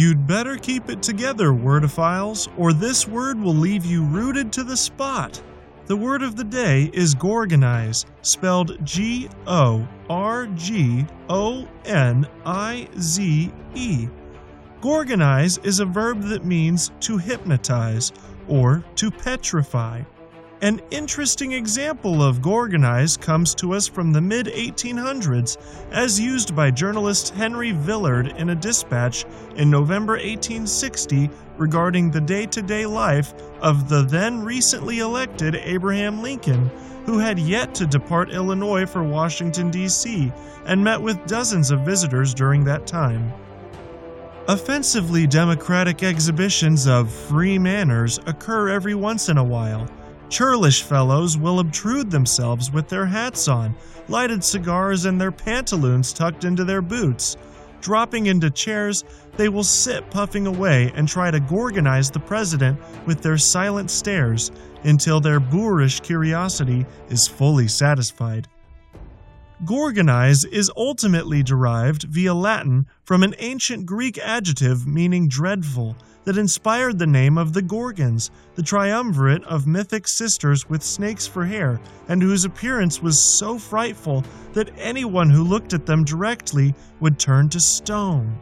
You'd better keep it together, wordophiles, or this word will leave you rooted to the spot. The word of the day is gorgonize, spelled G O R G O N I Z E. Gorgonize is a verb that means to hypnotize or to petrify. An interesting example of gorgonize comes to us from the mid 1800s as used by journalist Henry Villard in a dispatch in November 1860 regarding the day to day life of the then recently elected Abraham Lincoln, who had yet to depart Illinois for Washington, D.C., and met with dozens of visitors during that time. Offensively democratic exhibitions of free manners occur every once in a while Churlish fellows will obtrude themselves with their hats on, lighted cigars, and their pantaloons tucked into their boots. Dropping into chairs, they will sit puffing away and try to gorgonize the president with their silent stares until their boorish curiosity is fully satisfied. Gorgonize is ultimately derived via Latin from an ancient Greek adjective meaning dreadful that inspired the name of the Gorgons, the triumvirate of mythic sisters with snakes for hair, and whose appearance was so frightful that anyone who looked at them directly would turn to stone.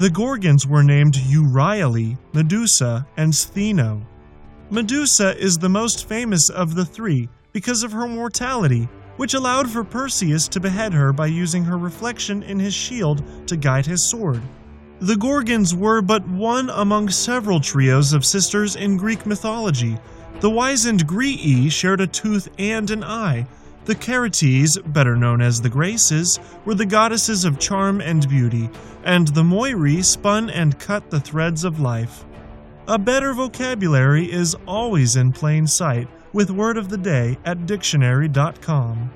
The Gorgons were named Euryale, Medusa, and Stheno. Medusa is the most famous of the three because of her mortality which allowed for Perseus to behead her by using her reflection in his shield to guide his sword. The Gorgons were but one among several trios of sisters in Greek mythology. The wizened Graeae shared a tooth and an eye. The Charites, better known as the Graces, were the goddesses of charm and beauty, and the Moirai spun and cut the threads of life. A better vocabulary is always in plain sight with Word of the Day at dictionary.com.